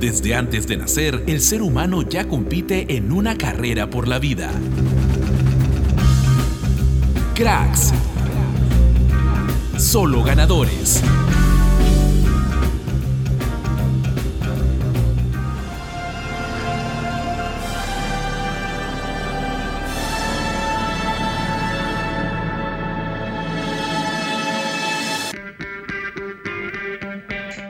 Desde antes de nacer, el ser humano ya compite en una carrera por la vida. Cracks. Solo ganadores.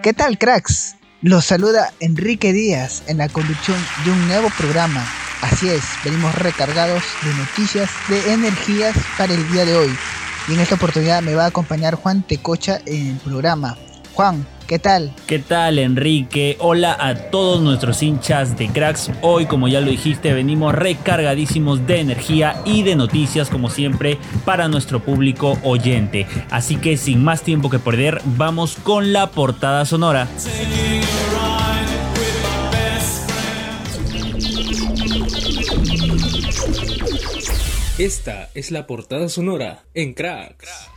¿Qué tal, cracks? Los saluda Enrique Díaz en la conducción de un nuevo programa. Así es, venimos recargados de noticias, de energías para el día de hoy. Y en esta oportunidad me va a acompañar Juan Tecocha en el programa. Juan, ¿Qué tal? ¿Qué tal, Enrique? Hola a todos nuestros hinchas de cracks. Hoy, como ya lo dijiste, venimos recargadísimos de energía y de noticias, como siempre, para nuestro público oyente. Así que, sin más tiempo que perder, vamos con la portada sonora. Esta es la portada sonora en Cracks.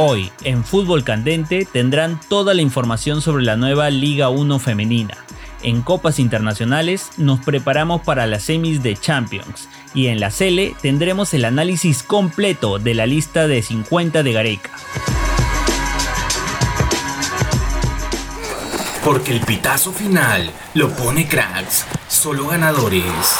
Hoy, en Fútbol Candente, tendrán toda la información sobre la nueva Liga 1 femenina. En copas internacionales nos preparamos para las semis de Champions y en la Cele tendremos el análisis completo de la lista de 50 de Gareca. Porque el pitazo final lo pone cracks, solo ganadores.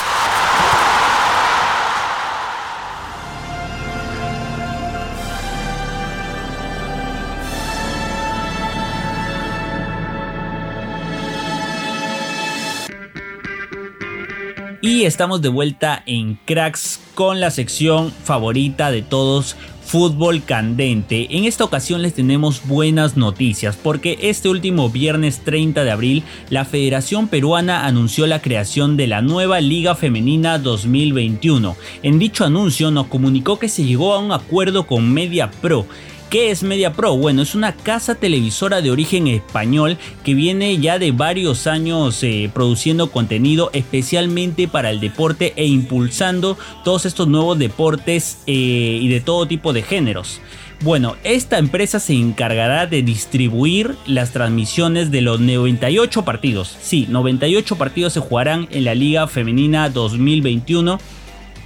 Y estamos de vuelta en Cracks con la sección favorita de todos, Fútbol Candente. En esta ocasión les tenemos buenas noticias porque este último viernes 30 de abril la Federación Peruana anunció la creación de la nueva Liga Femenina 2021. En dicho anuncio nos comunicó que se llegó a un acuerdo con Media Pro ¿Qué es Media Pro? Bueno, es una casa televisora de origen español que viene ya de varios años eh, produciendo contenido especialmente para el deporte e impulsando todos estos nuevos deportes eh, y de todo tipo de géneros. Bueno, esta empresa se encargará de distribuir las transmisiones de los 98 partidos. Sí, 98 partidos se jugarán en la Liga Femenina 2021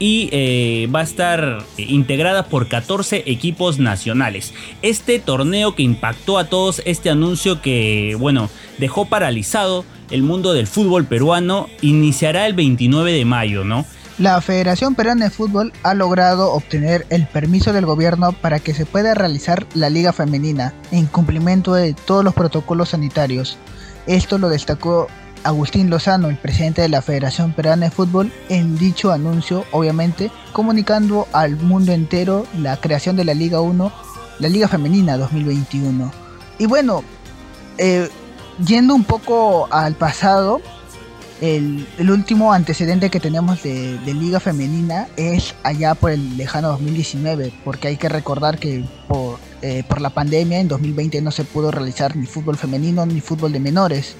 y eh, va a estar integrada por 14 equipos nacionales. Este torneo que impactó a todos, este anuncio que, bueno, dejó paralizado el mundo del fútbol peruano, iniciará el 29 de mayo, ¿no? La Federación Peruana de Fútbol ha logrado obtener el permiso del gobierno para que se pueda realizar la liga femenina en cumplimiento de todos los protocolos sanitarios. Esto lo destacó Agustín Lozano, el presidente de la Federación Peruana de Fútbol, en dicho anuncio, obviamente, comunicando al mundo entero la creación de la Liga 1, la Liga Femenina 2021. Y bueno, eh, yendo un poco al pasado, el, último antecedente que tenemos de, Liga Femenina es allá por el lejano 2019, porque hay que recordar que por, eh, por la pandemia en 2020 no se pudo realizar ni fútbol femenino ni fútbol de menores.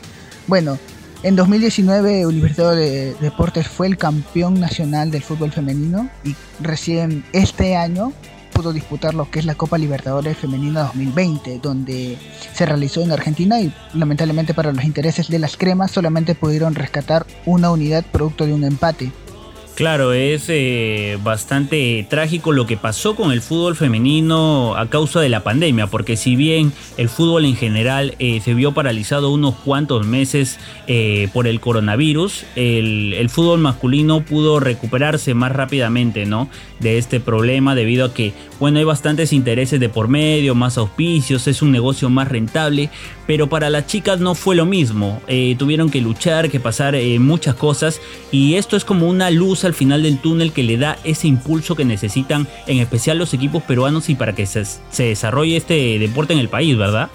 Bueno, en 2019, Universidad de Deportes fue el campeón nacional del fútbol femenino y recién este año pudo disputar lo que es la Copa Libertadores Femenina 2020, donde se realizó en Argentina y lamentablemente para los intereses de las cremas solamente pudieron rescatar una unidad producto de un empate. Claro, es eh, bastante trágico lo que pasó con el fútbol femenino a causa de la pandemia, porque si bien el fútbol en general eh, se vio paralizado unos cuantos meses eh, por el coronavirus, el, el, fútbol masculino pudo recuperarse más rápidamente ¿no? de este problema debido a que bueno, hay bastantes intereses de por medio, más auspicios, es un negocio más rentable, pero para las chicas no fue lo mismo, tuvieron que luchar, que pasar muchas cosas y esto es como una luz al final del túnel que le da ese impulso que necesitan, en especial los equipos peruanos y para que se, desarrolle este deporte en el país, ¿verdad?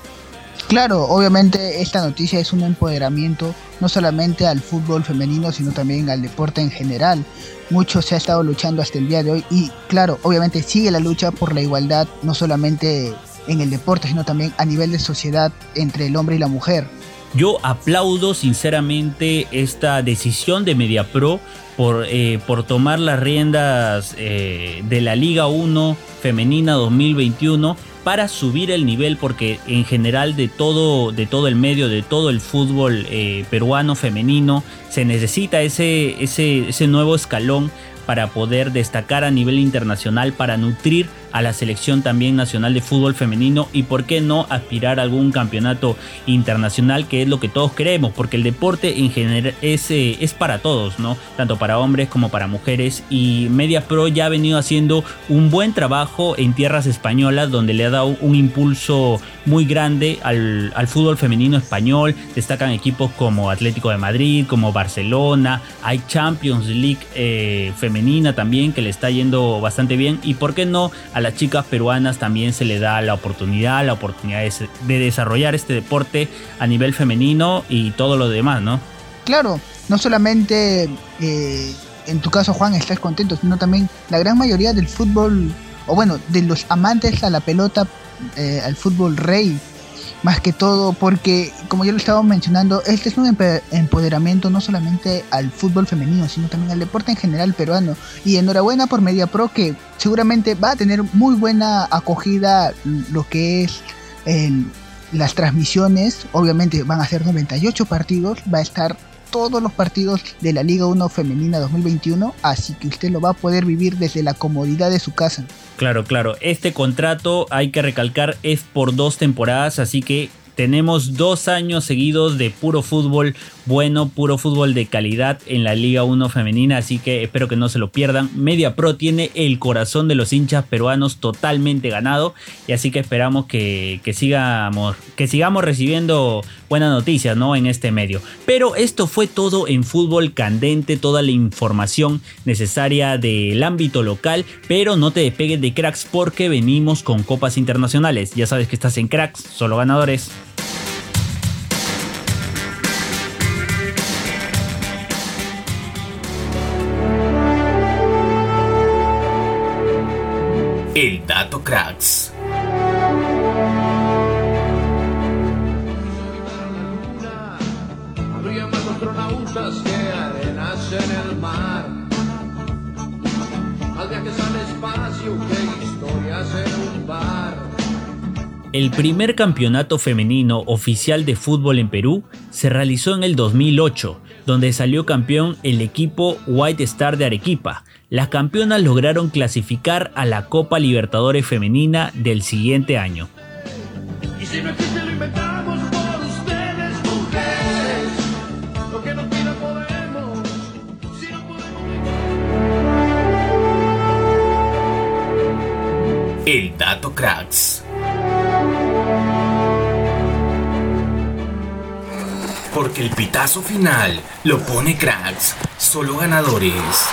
Claro, obviamente esta noticia es un empoderamiento no solamente al fútbol femenino, sino también al deporte en general. Mucho se ha estado luchando hasta el día de hoy y claro, obviamente sigue la lucha por la igualdad, no solamente en el deporte, sino también a nivel de sociedad entre el hombre y la mujer. Yo aplaudo sinceramente esta decisión de MediaPro por, eh, por tomar las riendas eh, de la Liga 1 femenina 2021 para subir el nivel porque en general de todo, de todo el medio, de todo el fútbol eh, peruano femenino se necesita ese, ese, ese nuevo escalón para poder destacar a nivel internacional, para nutrir a la selección también nacional de fútbol femenino y por qué no aspirar a algún campeonato internacional que es lo que todos queremos porque el deporte en general es, eh, es para todos, ¿no? Tanto para hombres como para mujeres. Y Media Pro ya ha venido haciendo un buen trabajo en tierras españolas donde le ha dado un impulso muy grande al, fútbol femenino español, destacan equipos como Atlético de Madrid, como Barcelona, hay Champions League eh, femenina también que le está yendo bastante bien y por qué no a las chicas peruanas también se le da la oportunidad, la oportunidad de, desarrollar este deporte a nivel femenino y todo lo demás, ¿no? Claro, no solamente eh, en tu caso Juan estás contento, sino también la gran mayoría del fútbol, o bueno, de los amantes a la pelota, eh, al fútbol rey, más que todo porque, como ya lo estaba mencionando, este es un empoderamiento no solamente al fútbol femenino, sino también al deporte en general peruano. Y enhorabuena por Media Pro que seguramente va a tener muy buena acogida lo que es las transmisiones. Obviamente van a ser 98 partidos, va a estar todos los partidos de la Liga 1 Femenina 2021, así que usted lo va a poder vivir desde la comodidad de su casa. Claro, claro. Este contrato, hay que recalcar, es por dos temporadas, así que tenemos dos años seguidos de puro fútbol bueno, puro fútbol de calidad en la Liga 1 femenina, así que espero que no se lo pierdan. Media Pro tiene el corazón de los hinchas peruanos totalmente ganado y así que esperamos que, sigamos, que sigamos recibiendo buenas noticias ¿no? en este medio. Pero esto fue todo en fútbol candente, toda la información necesaria del ámbito local, pero no te despegues de cracks porque venimos con copas internacionales. Ya sabes que estás en cracks, solo ganadores. El Dato Cracks. Habría más astronautas que arenas en el mar. Al viajes al espacio que historias en un bar. El primer campeonato femenino oficial de fútbol en Perú se realizó en el 2008, donde salió campeón el equipo White Star de Arequipa, las campeonas lograron clasificar a la Copa Libertadores Femenina del siguiente año. El dato cracks. Porque el pitazo final lo pone cracks, solo ganadores.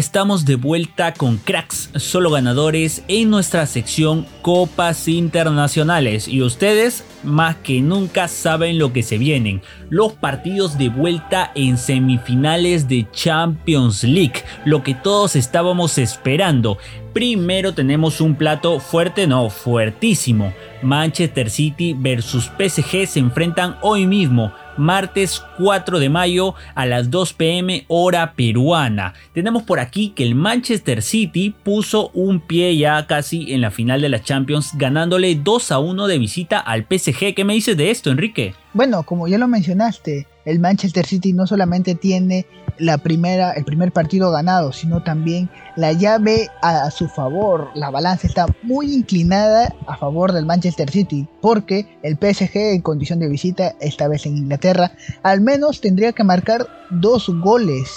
Estamos de vuelta con cracks solo ganadores en nuestra sección Copas Internacionales. Y ustedes más que nunca saben lo que se vienen. Los partidos de vuelta en semifinales de Champions League. Lo que todos estábamos esperando. Primero tenemos un plato fuerte, no, fuertísimo. Manchester City versus PSG se enfrentan hoy mismo martes 4 de mayo a las 2 pm hora peruana. Tenemos por aquí que el Manchester City puso un pie ya casi en la final de la Champions ganándole 2 a 1 de visita al PSG. ¿Qué me dices de esto, Enrique? Bueno, como ya lo mencionaste, el Manchester City no solamente tiene la primera, el primer partido ganado, sino también la llave a, su favor. La balanza está muy inclinada a favor del Manchester City, porque el PSG en condición de visita, esta vez en Inglaterra, al menos tendría que marcar dos goles.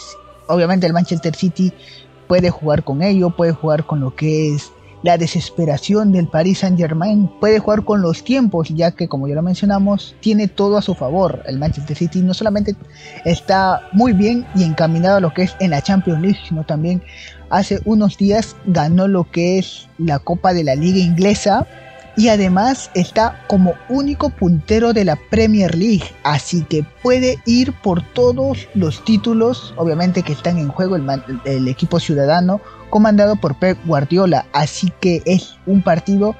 Obviamente el Manchester City puede jugar con ello, puede jugar con lo que es la desesperación del Paris Saint Germain puede jugar con los tiempos, ya que como ya lo mencionamos, tiene todo a su favor. El Manchester City no solamente está muy bien y encaminado a lo que es en la Champions League, sino también hace unos días ganó lo que es la Copa de la Liga Inglesa y además está como único puntero de la Premier League, así que puede ir por todos los títulos, obviamente que están en juego el, el equipo ciudadano comandado por Pep Guardiola, así que es un partido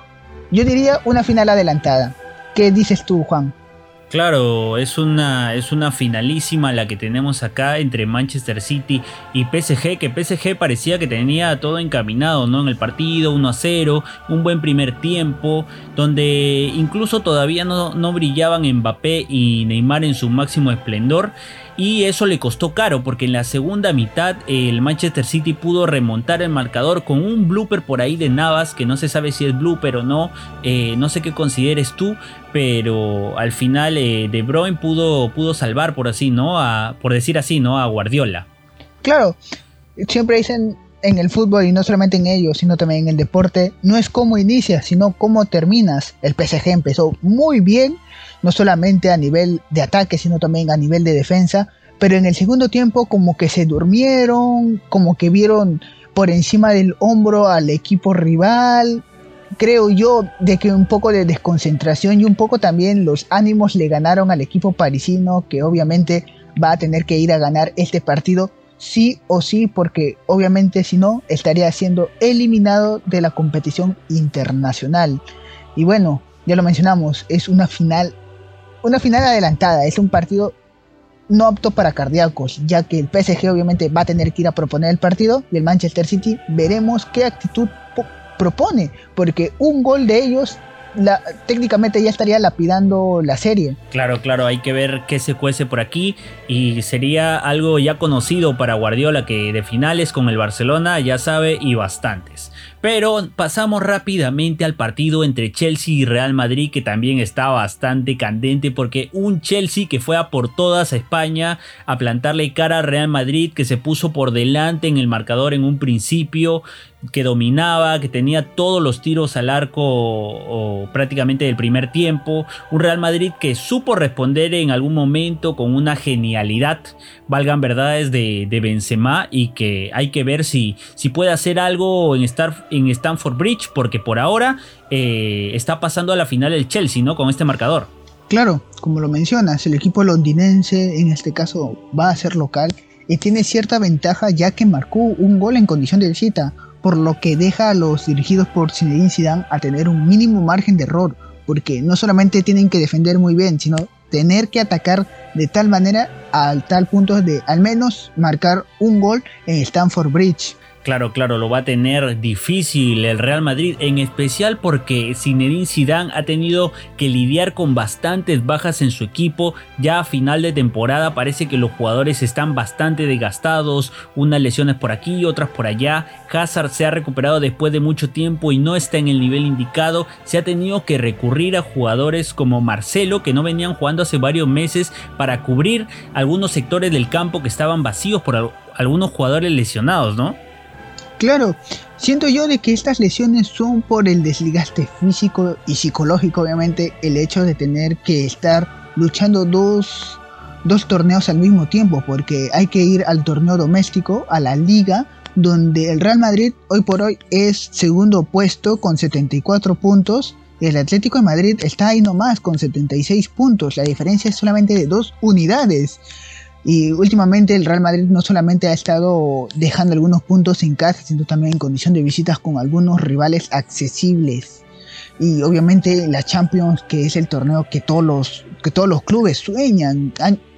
yo diría una final adelantada. ¿Qué dices tú, Juan? Claro, es una, es una finalísima la que tenemos acá entre Manchester City y PSG, que PSG parecía que tenía todo encaminado, ¿no? En el partido, 1 a 0, un buen primer tiempo, donde incluso todavía no, no brillaban Mbappé y Neymar en su máximo esplendor y eso le costó caro porque en la segunda mitad el Manchester City pudo remontar el marcador con un blooper por ahí de Navas que no se sabe si es blooper o no, eh, no sé qué consideres tú, pero al final eh, De Bruyne pudo, pudo salvar por así, ¿no? A, por decir así, ¿no? A Guardiola. Claro, siempre dicen en el fútbol y no solamente en ello, sino también en el deporte, no es cómo inicias, sino cómo terminas. El PSG empezó muy bien no solamente a nivel de ataque, sino también a nivel de defensa. Pero en el segundo tiempo como que se durmieron, como que vieron por encima del hombro al equipo rival. Creo yo de que un poco de desconcentración y un poco también los ánimos le ganaron al equipo parisino que obviamente va a tener que ir a ganar este partido sí o sí porque obviamente si no estaría siendo eliminado de la competición internacional. Y bueno, ya lo mencionamos, es una final una final adelantada, es un partido no apto para cardíacos, ya que el PSG obviamente va a tener que ir a proponer el partido y el Manchester City veremos qué actitud propone, porque un gol de ellos técnicamente ya estaría lapidando la serie. Claro, claro, hay que ver qué se cuece por aquí y sería algo ya conocido para Guardiola que de finales con el Barcelona ya sabe y bastantes. Pero pasamos rápidamente al partido entre Chelsea y Real Madrid que también está bastante candente porque un Chelsea que fue a por todas a España a plantarle cara a Real Madrid que se puso por delante en el marcador en un principio que dominaba, que tenía todos los tiros al arco o, prácticamente del primer tiempo. Un Real Madrid que supo responder en algún momento con una genialidad, valgan verdades de, de Benzema y que hay que ver si, si puede hacer algo en, Star, en Stamford Bridge porque por ahora eh, está pasando a la final el Chelsea, ¿no? Con este marcador. Claro, como lo mencionas, el equipo londinense en este caso va a ser local y tiene cierta ventaja ya que marcó un gol en condición de visita por lo que deja a los dirigidos por Zinedine Zidane a tener un mínimo margen de error, porque no solamente tienen que defender muy bien, sino tener que atacar de tal manera al tal punto de al menos marcar un gol en Stamford Bridge. Claro, claro, lo va a tener difícil el Real Madrid, en especial porque Zinedine Zidane ha tenido que lidiar con bastantes bajas en su equipo. Ya a final de temporada parece que los jugadores están bastante desgastados, unas lesiones por aquí, otras por allá. Hazard se ha recuperado después de mucho tiempo y no está en el nivel indicado. Se ha tenido que recurrir a jugadores como Marcelo que no venían jugando hace varios meses para cubrir algunos sectores del campo que estaban vacíos por algunos jugadores lesionados, ¿no? Claro, siento yo de que estas lesiones son por el desligaste físico y psicológico, obviamente, el hecho de tener que estar luchando dos, dos torneos al mismo tiempo, porque hay que ir al torneo doméstico, a la liga, donde el Real Madrid hoy por hoy es segundo puesto con 74 puntos. El Atlético de Madrid está ahí nomás con 76 puntos. La diferencia es solamente de dos unidades. Y últimamente el Real Madrid no solamente ha estado dejando algunos puntos en casa, sino también en condición de visitas con algunos rivales accesibles. Y obviamente la Champions, que es el torneo que todos los, que todos los clubes sueñan,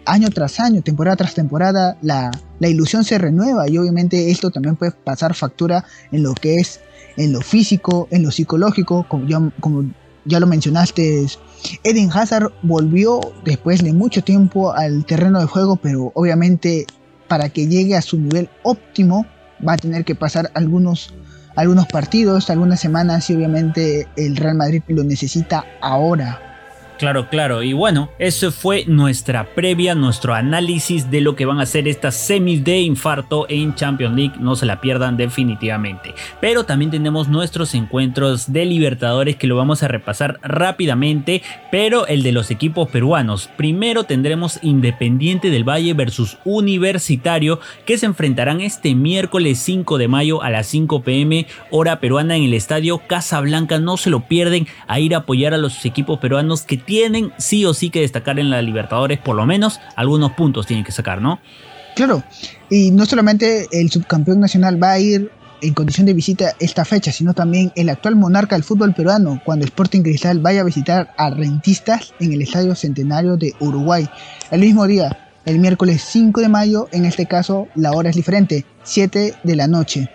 año tras año, temporada tras temporada, la, la ilusión se renueva y obviamente esto también puede pasar factura en lo que es en lo físico, en lo psicológico, como ya, como ya lo mencionaste, Eden Hazard volvió después de mucho tiempo al terreno de juego, pero obviamente para que llegue a su nivel óptimo va a tener que pasar algunos, algunos partidos, algunas semanas y obviamente el Real Madrid lo necesita ahora. Claro, claro. Y bueno, eso fue nuestra previa, nuestro análisis de lo que van a ser estas semis de infarto en Champions League. No se la pierdan definitivamente. Pero también tenemos nuestros encuentros de Libertadores que lo vamos a repasar rápidamente. Pero el de los equipos peruanos. Primero tendremos Independiente del Valle versus Universitario que se enfrentarán este miércoles 5 de mayo a las 5 pm hora peruana en el estadio Casablanca. No se lo pierden a ir a apoyar a los equipos peruanos que tienen sí o sí que destacar en la Libertadores, por lo menos algunos puntos tienen que sacar, ¿no? Claro, y no solamente el subcampeón nacional va a ir en condición de visita esta fecha, sino también el actual monarca del fútbol peruano, cuando Sporting Cristal vaya a visitar a Rentistas en el Estadio Centenario de Uruguay. El mismo día, el miércoles 5 de mayo, en este caso la hora es diferente, 7 de la noche.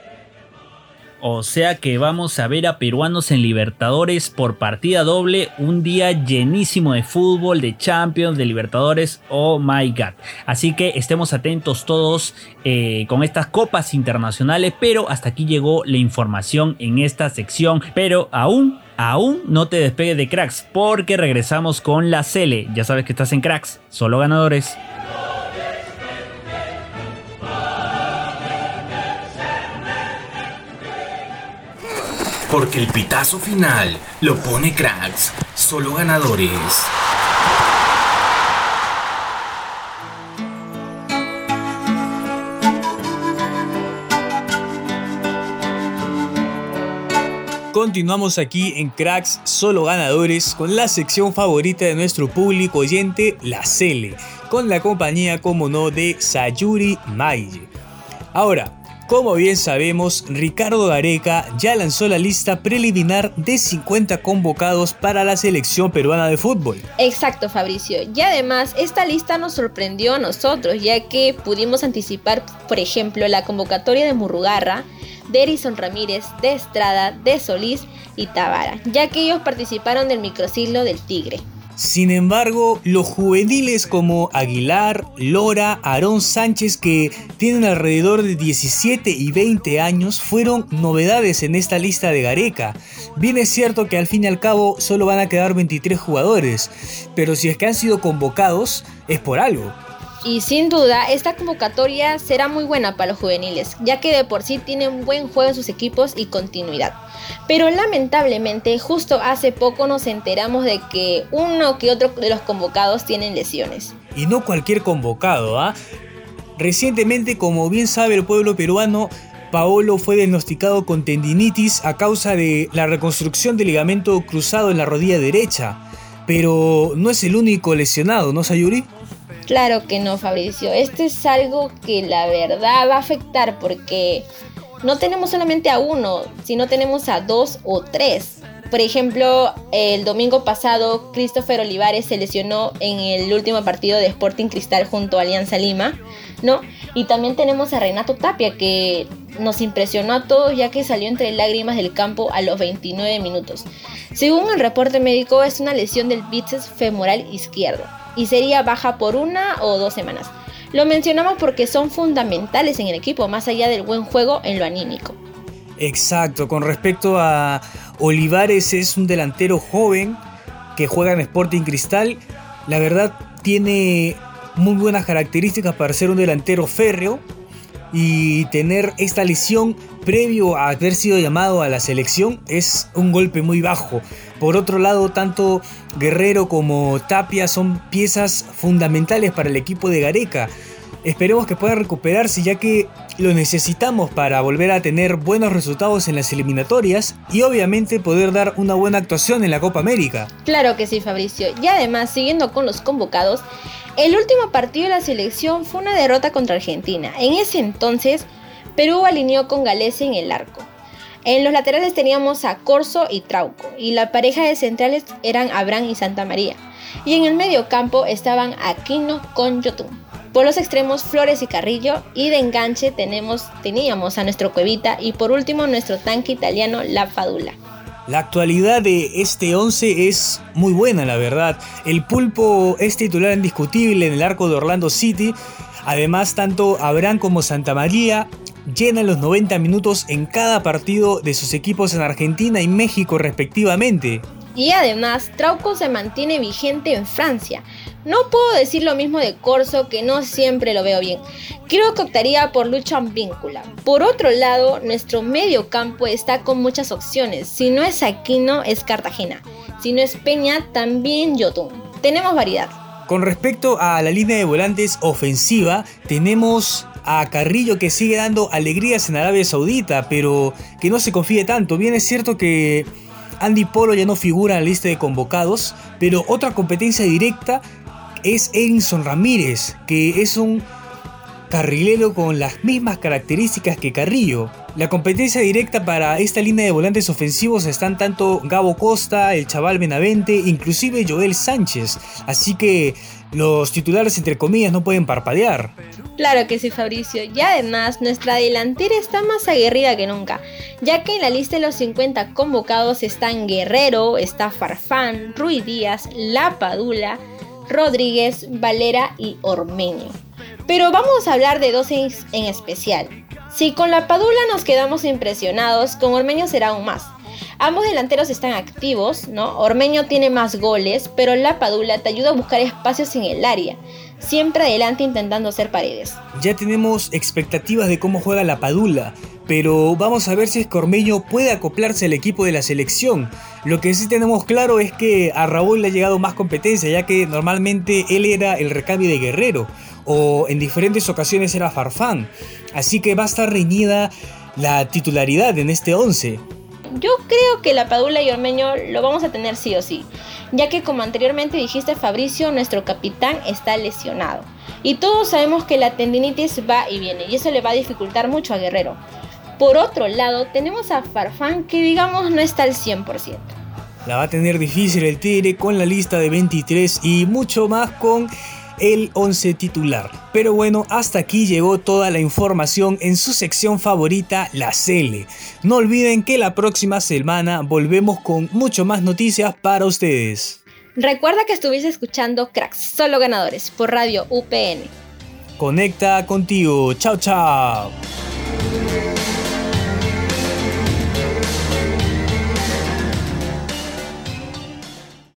O sea que vamos a ver a peruanos en Libertadores por partida doble, un día llenísimo de fútbol, de Champions, de Libertadores, oh my god. Así que estemos atentos todos eh, con estas copas internacionales, pero hasta aquí llegó la información en esta sección, pero aún... Aún no te despegues de cracks porque regresamos con la Cele. Ya sabes que estás en cracks, solo ganadores. Porque el pitazo final lo pone cracks, solo ganadores. Continuamos aquí en Cracks Solo Ganadores con la sección favorita de nuestro público oyente, la Cele, con la compañía, como no, de Sayuri Maille. Ahora, como bien sabemos, Ricardo Gareca ya lanzó la lista preliminar de 50 convocados para la selección peruana de fútbol. Exacto, Fabricio. Y además, esta lista nos sorprendió a nosotros, ya que pudimos anticipar, por ejemplo, la convocatoria de Murrugarra, de Erison Ramírez, de Estrada, de Solís y Tavara, ya que ellos participaron del microciclo del Tigre. Sin embargo, los juveniles como Aguilar, Lora, Aarón Sánchez, que tienen alrededor de 17 y 20 años, fueron novedades en esta lista de Gareca. Bien es cierto que al fin y al cabo solo van a quedar 23 jugadores, pero si es que han sido convocados, es por algo. Y sin duda, esta convocatoria será muy buena para los juveniles, ya que de por sí tienen buen juego en sus equipos y continuidad. Pero lamentablemente, justo hace poco nos enteramos de que uno que otro de los convocados tienen lesiones. Y no cualquier convocado, ¿ah? Recientemente, como bien sabe el pueblo peruano, Paolo fue diagnosticado con tendinitis a causa de la reconstrucción del ligamento cruzado en la rodilla derecha. Pero no es el único lesionado, ¿no, Sayuri? Claro que no, Fabricio. Esto es algo que la verdad va a afectar porque no tenemos solamente a uno, sino tenemos a dos o tres. Por ejemplo, el domingo pasado, Christopher Olivares se lesionó en el último partido de Sporting Cristal junto a Alianza Lima, ¿no? Y también tenemos a Renato Tapia, que nos impresionó a todos ya que salió entre lágrimas del campo a los 29 minutos. Según el reporte médico, es una lesión del bíceps femoral izquierdo y sería baja por una o dos semanas. Lo mencionamos porque son fundamentales en el equipo, más allá del buen juego en lo anímico. Exacto, con respecto a Olivares es un delantero joven que juega en Sporting Cristal. La verdad tiene muy buenas características para ser un delantero férreo y tener esta lesión previo a haber sido llamado a la selección es un golpe muy bajo. Por otro lado, tanto Guerrero como Tapia son piezas fundamentales para el equipo de Gareca. Esperemos que pueda recuperarse ya que lo necesitamos para volver a tener buenos resultados en las eliminatorias y obviamente poder dar una buena actuación en la Copa América. Claro que sí, Fabricio. Y además, siguiendo con los convocados, el último partido de la selección fue una derrota contra Argentina. En ese entonces, Perú alineó con Gales en el arco. En los laterales teníamos a Corso y Trauco, y la pareja de centrales eran Abraham y Santa María. Y en el medio campo estaban Aquino con Yotun. Por los extremos Flores y Carrillo, y de enganche teníamos a nuestro Cuevita y por último nuestro tanque italiano La Fadula. La actualidad de este 11 es muy buena, la verdad. El pulpo es titular indiscutible en el arco de Orlando City. Además, tanto Abraham como Santa María llenan los 90 minutos en cada partido de sus equipos en Argentina y México respectivamente. Y además, Trauco se mantiene vigente en Francia. No puedo decir lo mismo de Corso, que no siempre lo veo bien. Creo que optaría por Lucha Víncula. Por otro lado, nuestro medio campo está con muchas opciones. Si no es Aquino, es Cartagena. Si no es Peña, también Yotun. Tenemos variedad. Con respecto a la línea de volantes ofensiva, tenemos a Carrillo que sigue dando alegrías en Arabia Saudita, pero que no se confíe tanto. Bien es cierto que Andy Polo ya no figura en la lista de convocados, pero otra competencia directa es Edinson Ramírez, que es un carrilero con las mismas características que Carrillo. La competencia directa para esta línea de volantes ofensivos están tanto Gabo Costa, el chaval Benavente, inclusive Joel Sánchez. Así que los titulares entre comillas no pueden parpadear. Claro que sí, Fabricio. Y además, nuestra delantera está más aguerrida que nunca, ya que en la lista de los 50 convocados están Guerrero, está Farfán, Rui Díaz, La Padula, Rodríguez, Valera y Ormeño. Pero vamos a hablar de dos en, especial. Si con La Padula nos quedamos impresionados, con Ormeño será aún más. Ambos delanteros están activos, ¿no? Ormeño tiene más goles, pero La Padula te ayuda a buscar espacios en el área, siempre adelante intentando hacer paredes. Ya tenemos expectativas de cómo juega La Padula, pero vamos a ver si es que Ormeño puede acoplarse al equipo de la selección. Lo que sí tenemos claro es que a Raúl le ha llegado más competencia, ya que normalmente él era el recambio de Guerrero, o en diferentes ocasiones era Farfán. Así que va a estar reñida la titularidad en este 11. Yo creo que la Padula y Ormeño lo vamos a tener sí o sí, ya que como anteriormente dijiste Fabricio, nuestro capitán está lesionado. Y todos sabemos que la tendinitis va y viene, y eso le va a dificultar mucho a Guerrero. Por otro lado, tenemos a Farfán que digamos no está al 100%. La va a tener difícil el Tigre con la lista de 23 y mucho más con el 11 titular. Pero bueno, hasta aquí llegó toda la información en su sección favorita, la Cele. No olviden que la próxima semana volvemos con mucho más noticias para ustedes. Recuerda que estuviste escuchando Cracks, solo ganadores, por Radio UPN. Conecta contigo. Chao, chao.